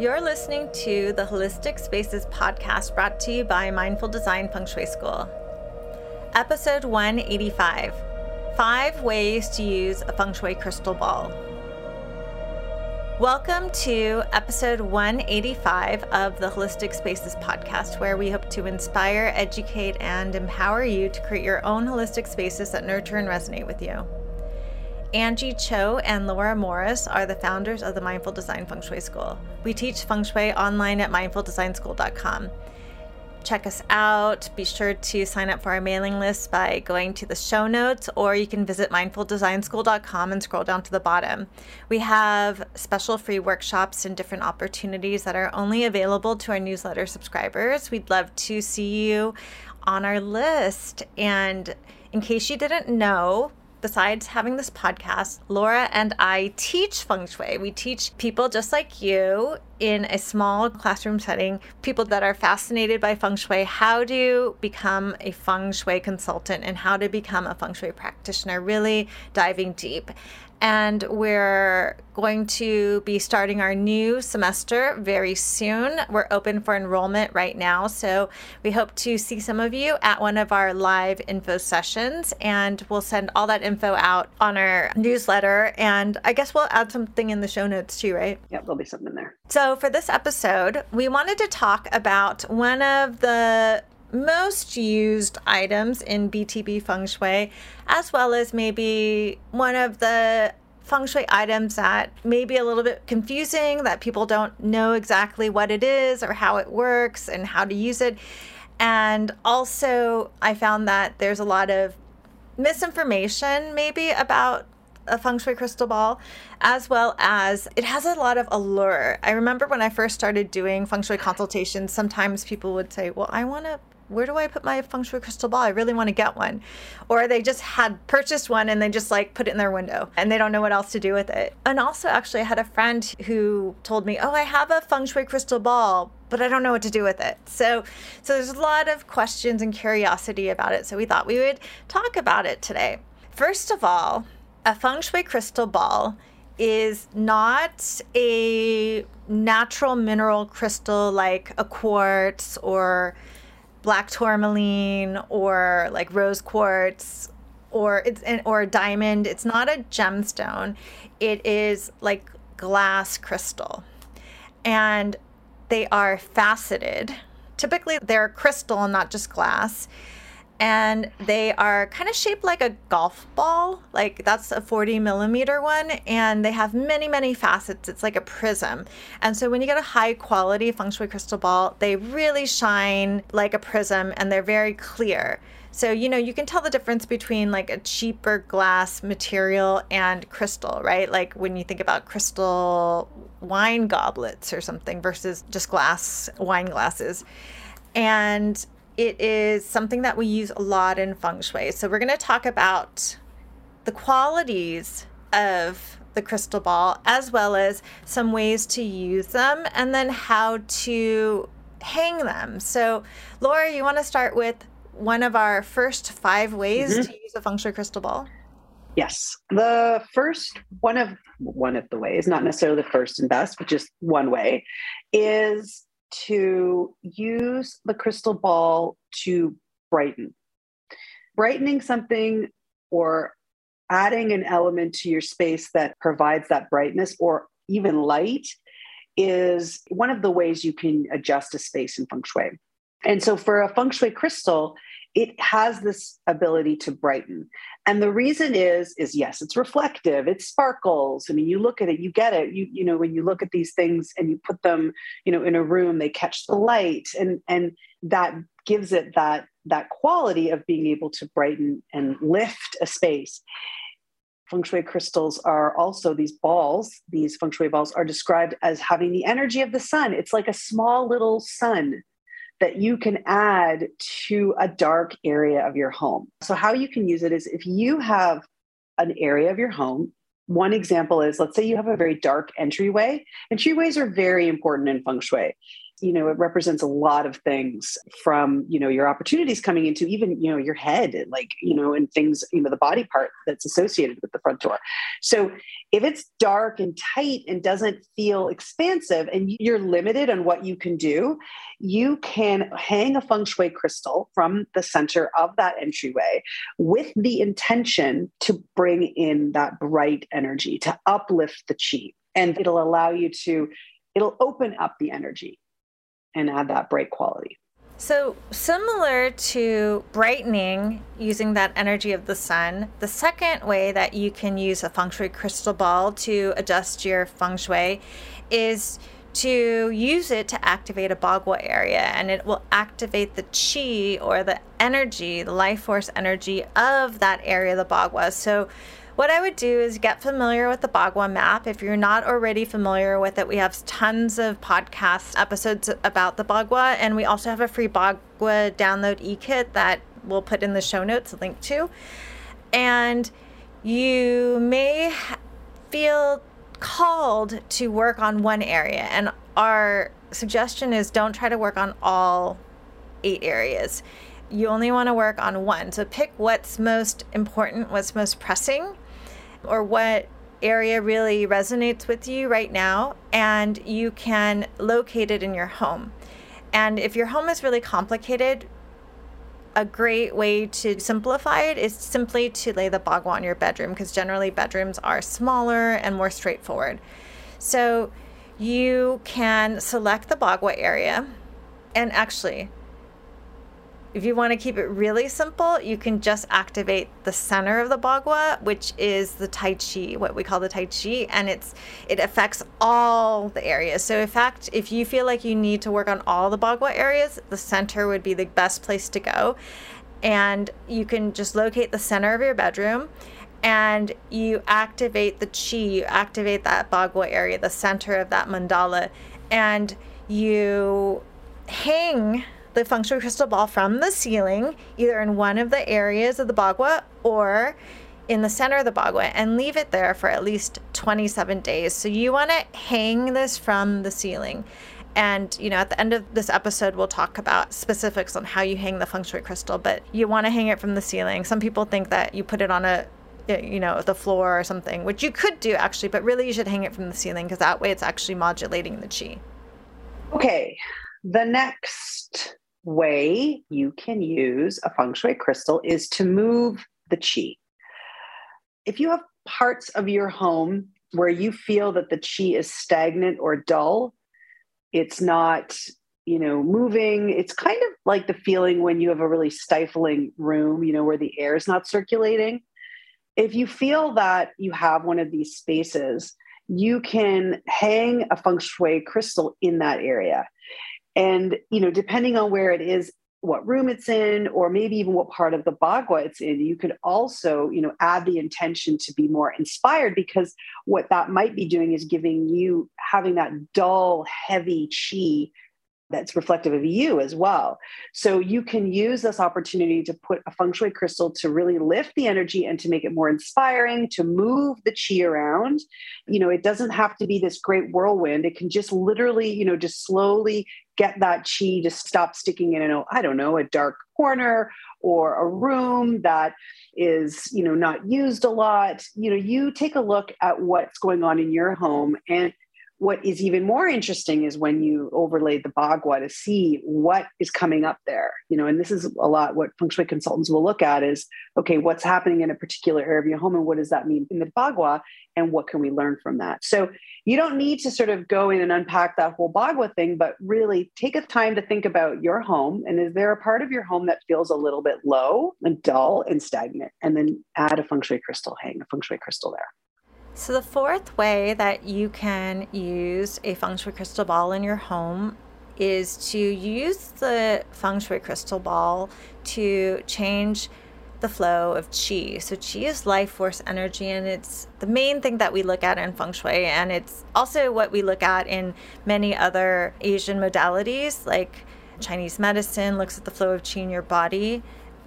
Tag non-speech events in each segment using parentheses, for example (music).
You're listening to the Holistic Spaces podcast brought to you by Mindful Design Feng Shui School. Episode 185 Five Ways to Use a Feng Shui Crystal Ball. Welcome to episode 185 of the Holistic Spaces podcast, where we hope to inspire, educate, and empower you to create your own holistic spaces that nurture and resonate with you. Anjie Cho and Laura Morris are the founders of the Mindful Design Feng Shui School. We teach Feng Shui online at mindfuldesignschool.com. Check us out. Be sure to sign up for our mailing list by going to the show notes, or you can visit mindfuldesignschool.com and scroll down to the bottom. We have special free workshops and different opportunities that are only available to our newsletter subscribers. We'd love to see you on our list. And in case you didn't know, besides having this podcast, Laura and I teach feng shui. We teach people just like you in a small classroom setting, people that are fascinated by feng shui, how to become a feng shui consultant and how to become a feng shui practitioner, really diving deep and we're going to be starting our new semester very soon. We're open for enrollment right now, so we hope to see some of you at one of our live info sessions, and we'll send all that info out on our newsletter. And I guess we'll add something in the show notes too, right? Yep, there'll be something in there. So, for this episode, we wanted to talk about one of the most used items in BTB feng shui, as well as maybe one of the feng shui items that may be a little bit confusing, that people don't know exactly what it is or how it works and how to use it. And also, I found that there's a lot of misinformation maybe about a feng shui crystal ball, as well as it has a lot of allure. I remember when I first started doing feng shui consultations, sometimes people would say, Well, I want to where do I put my feng shui crystal ball? I really want to get one. Or they just had purchased one and they just like put it in their window and they don't know what else to do with it. And also, actually, I had a friend who told me, Oh, I have a feng shui crystal ball, but I don't know what to do with it. So, so there's a lot of questions and curiosity about it. So we thought we would talk about it today. First of all, a feng shui crystal ball is not a natural mineral crystal like a quartz or black tourmaline or like rose quartz or it's an, or diamond. It's not a gemstone. It is like glass crystal. And they are faceted. Typically they're crystal not just glass and they are kind of shaped like a golf ball. Like that's a 40 millimeter one, and they have many, many facets. It's like a prism. And so when you get a high quality feng shui crystal ball, they really shine like a prism and they're very clear. So, you know, you can tell the difference between like a cheaper glass material and crystal, right? Like when you think about crystal wine goblets or something versus just glass wine glasses. And it is something that we use a lot in feng shui. So we're going to talk about the qualities of the crystal ball as well as some ways to use them and then how to hang them. So, Laura, you want to start with one of our first five ways mm-hmm. to use a feng shui crystal ball? Yes. The first one of one of the ways, not necessarily the first and best, but just one way, is to use the crystal ball to brighten. Brightening something or adding an element to your space that provides that brightness or even light is one of the ways you can adjust a space in feng shui. And so for a feng shui crystal, it has this ability to brighten. And the reason is, is yes, it's reflective, it sparkles. I mean, you look at it, you get it. You, you know, when you look at these things and you put them, you know, in a room, they catch the light and and that gives it that that quality of being able to brighten and lift a space. Feng Shui crystals are also these balls, these feng shui balls are described as having the energy of the sun. It's like a small little sun that you can add to a dark area of your home. So, how you can use it is if you have an area of your home, one example is let's say you have a very dark entryway. Entryways are very important in feng shui. You know, it represents a lot of things from, you know, your opportunities coming into even, you know, your head like, you know, and things, you know, the body part that's associated with the front door. So if it's dark and tight and doesn't feel expansive and you're limited on what you can do, you can hang a feng shui crystal from the center of that entryway with the intention to bring in that bright energy, to uplift the chi. And it'll allow you to, it'll open up the energy and add that bright quality. So, similar to brightening using that energy of the sun, the second way that you can use a feng shui crystal ball to adjust your feng shui is to use it to activate a bagua area and it will activate the chi or the energy, the life force energy of that area the bagua. So, what I would do is get familiar with the Bagua map. If you're not already familiar with it, we have tons of podcast episodes about the Bagua, and we also have a free Bagua download e kit that we'll put in the show notes, a link to. And you may feel called to work on one area, and our suggestion is don't try to work on all eight areas you only want to work on one. So pick what's most important, what's most pressing, or what area really resonates with you right now, and you can locate it in your home. And if your home is really complicated, a great way to simplify it is simply to lay the bagua in your bedroom because generally bedrooms are smaller and more straightforward. So you can select the bagua area and actually if you want to keep it really simple, you can just activate the center of the bagua, which is the tai chi, what we call the tai chi, and it's it affects all the areas. So in fact, if you feel like you need to work on all the bagua areas, the center would be the best place to go. And you can just locate the center of your bedroom and you activate the chi, you activate that bagua area, the center of that mandala, and you hang the feng shui crystal ball from the ceiling, either in one of the areas of the bagua or in the center of the bagua, and leave it there for at least 27 days. So you want to hang this from the ceiling. And, you know, at the end of this episode, we'll talk about specifics on how you hang the feng shui crystal, but you want to hang it from the ceiling. Some people think that you put it on a, you know, the floor or something, which you could do actually, but really you should hang it from the ceiling because that way it's actually modulating the chi. Okay. The next way you can use a feng shui crystal is to move the chi. If you have parts of your home where you feel that the chi is stagnant or dull, it's not, you know, moving. It's kind of like the feeling when you have a really stifling room, you know, where the air is not circulating. If you feel that you have one of these spaces, you can hang a feng shui crystal in that area and you know depending on where it is what room it's in or maybe even what part of the bagua it's in you could also you know add the intention to be more inspired because what that might be doing is giving you having that dull heavy chi that's reflective of you as well. So you can use this opportunity to put a feng shui crystal to really lift the energy and to make it more inspiring, to move the chi around. You know, it doesn't have to be this great whirlwind. It can just literally, you know, just slowly get that chi to stop sticking in a, I don't know, a dark corner or a room that is, you know, not used a lot. You know, you take a look at what's going on in your home and what is even more interesting is when you overlay the bagua to see what is coming up there you know and this is a lot what feng shui consultants will look at is okay what's happening in a particular area of your home and what does that mean in the bagua and what can we learn from that? So you don't need to sort of go in and unpack that whole bagua thing but really take a time to think about your home and is there a part of your home that feels a little bit low and dull and stagnant? And then add a feng shui crystal hang a feng shui crystal there so, the fourth way that you can use a feng shui crystal ball in your home is to use the feng shui crystal ball to change the flow of chi. So, chi is life force energy, and it's the main thing that we look at in feng shui, and it's also what we look at in many other Asian modalities, like Chinese medicine looks at the flow of chi in your body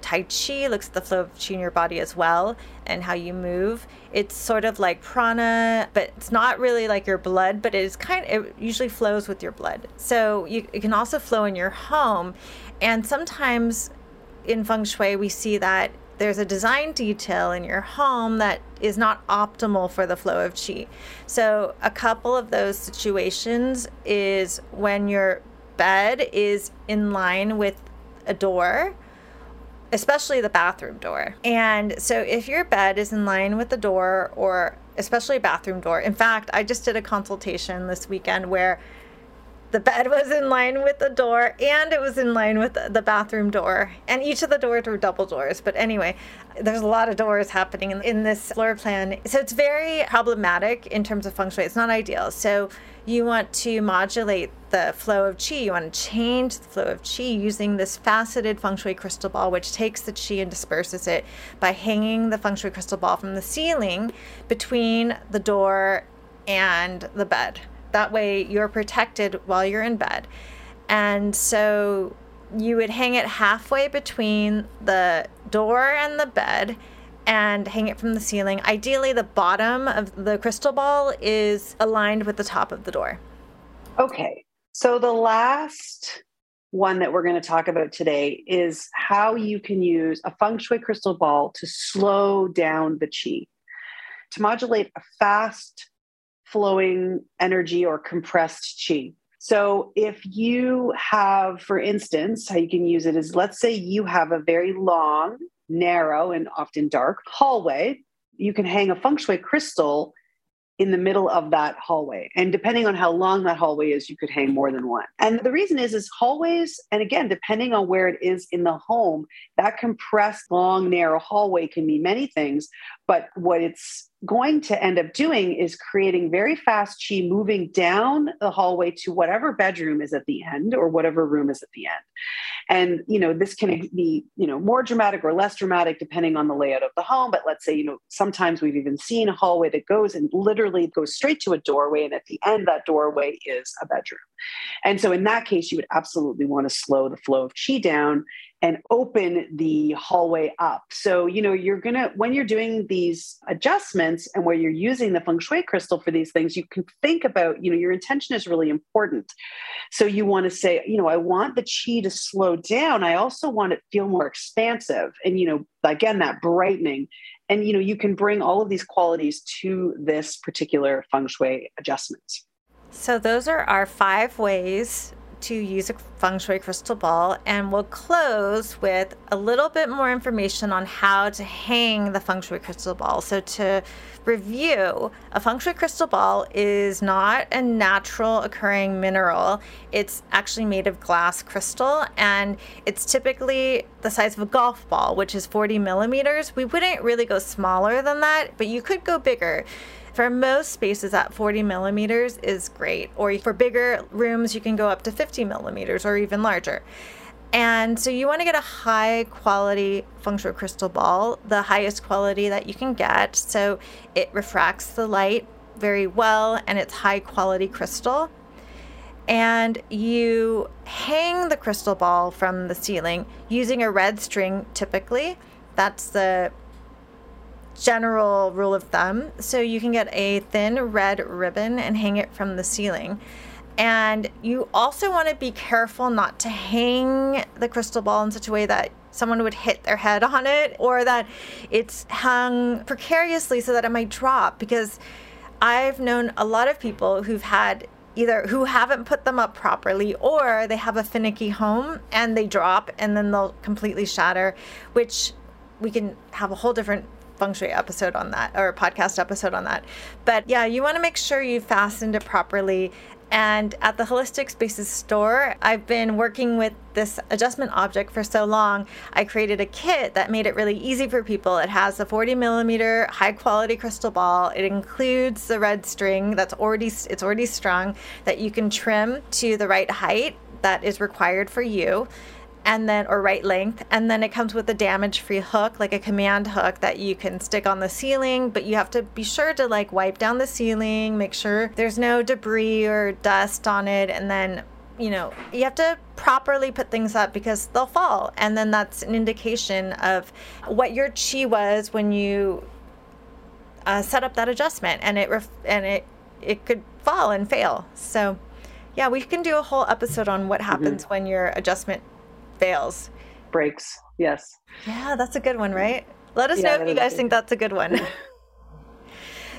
Tai Chi looks at the flow of chi in your body as well and how you move. It's sort of like prana, but it's not really like your blood, but it is kind of, it usually flows with your blood. So you, it can also flow in your home. And sometimes in feng shui, we see that there's a design detail in your home that is not optimal for the flow of chi. So, a couple of those situations is when your bed is in line with a door especially the bathroom door. And so if your bed is in line with the door or especially a bathroom door. In fact, I just did a consultation this weekend where the bed (laughs) was in line with the door and it was in line with the bathroom door and each of the doors were double doors but anyway there's a lot of doors happening in, in this floor plan so it's very problematic in terms of feng shui it's not ideal so you want to modulate the flow of qi. You want to change the flow of qi using this faceted feng shui crystal ball, which takes the qi and disperses it by hanging the feng shui crystal ball from the ceiling between the door and the bed. That way, you're protected while you're in bed. And so you would hang it halfway between the door and the bed and hang it from the ceiling. Ideally, the bottom of the crystal ball is aligned with the top of the door. Okay. So the last one that we're going to talk about today is how you can use a feng shui crystal ball to slow down the chi, to modulate a fast flowing energy or compressed chi. So, if you have, for instance, how you can use it is let's say you have a very long narrow and often dark hallway, you can hang a feng shui crystal in the middle of that hallway. And depending on how long that hallway is, you could hang more than one. And the reason is is hallways and again depending on where it is in the home, that compressed long narrow hallway can mean many things, but what it's going to end up doing is creating very fast chi moving down the hallway to whatever bedroom is at the end or whatever room is at the end and you know this can be you know more dramatic or less dramatic depending on the layout of the home. But let's say you know sometimes we've even seen a hallway that goes and literally goes straight to a doorway and at the end that doorway is a bedroom. And so in that case you would absolutely want to slow the flow of chi down and open the hallway up. So, you know, you're going to, when you're doing these adjustments and where you're using the feng shui crystal for these things, you can think about, you know, your intention is really important. So, you want to say, you know, I want the chi to slow down. I also want it feel more expansive. And, you know, again, that brightening. And, you know, you can bring all of these qualities to this particular feng shui adjustment. So, those are our five ways to use a feng shui crystal ball and we'll close with a little bit more information on how to hang the feng shui crystal ball. So to review, a feng shui crystal ball is not a natural occurring mineral. It's actually made of glass crystal and it's typically the size of a golf ball, which is 40 millimeters. We wouldn't really go smaller than that, but you could go bigger. For most spaces at 40 millimeters is great. Or for bigger rooms, you can go up to 50 millimeters or even larger. And so you want to get a high quality shui crystal ball, the highest quality that you can get. So it refracts the light very well and it's high quality crystal. And you hang the crystal ball from the ceiling using a red string typically. That's the general rule of thumb. So you can get a thin red ribbon and hang it from the ceiling. And you also want to be careful not to hang the crystal ball in such a way that someone would hit their head on it or that it's hung precariously so that it might drop because I've known a lot of people who've had either who haven't put them up properly or they have a finicky home and they drop and then they'll completely shatter, which we can have a whole different feng shui episode on that or podcast episode on that. But yeah, you want to make sure you fastened it properly. And at the Holistic Spaces store, I've been working with this adjustment object for so long. I created a kit that made it really easy for people. It has a 40 millimeter high quality crystal ball. It includes the red string that's already it's already strung that you can trim to the right height that is required for you and then or right length and then it comes with a damage free hook like a command hook that you can stick on the ceiling but you have to be sure to like wipe down the ceiling make sure there's no debris or dust on it and then you know, you have to properly put things up because they'll fall. And then that's an indication of what your chi was when you uh, set up that adjustment and it ref- and it it could fall and fail. So, yeah, we can do a whole episode on what happens mm-hmm. when your adjustment fails. Breaks. Yes. Yeah, that's a good one, right? Let us yeah, know if you guys think that's a good one. (laughs)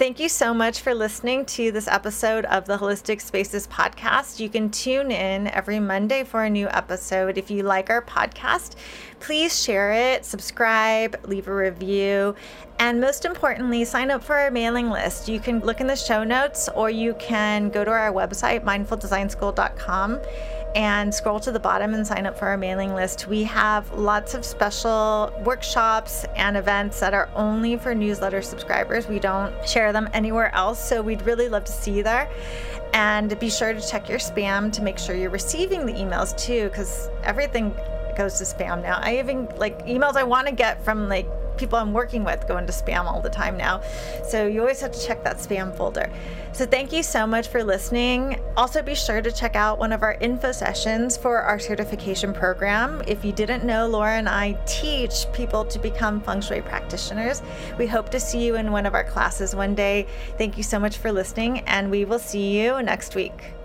Thank you so much for listening to this episode of the Holistic Spaces podcast. You can tune in every Monday for a new episode. If you like our podcast, please share it, subscribe, leave a review, and most importantly, sign up for our mailing list. You can look in the show notes or you can go to our website, mindfuldesignschool.com and scroll to the bottom and sign up for our mailing list. We have lots of special workshops and events that are only for newsletter subscribers. We don't share them anywhere else, so we'd really love to see you there. And be sure to check your spam to make sure you're receiving the emails too, because everything goes to spam now. I even like emails I want to get from like people I'm working with go into spam all the time now. So you always have to check that spam folder. So thank you so much for listening. Also, be sure to check out one of our info sessions for our certification program. If you didn't know, Laura and I teach people to become feng shui practitioners. We hope to see you in one of our classes one day. Thank you so much for listening, and we will see you next week.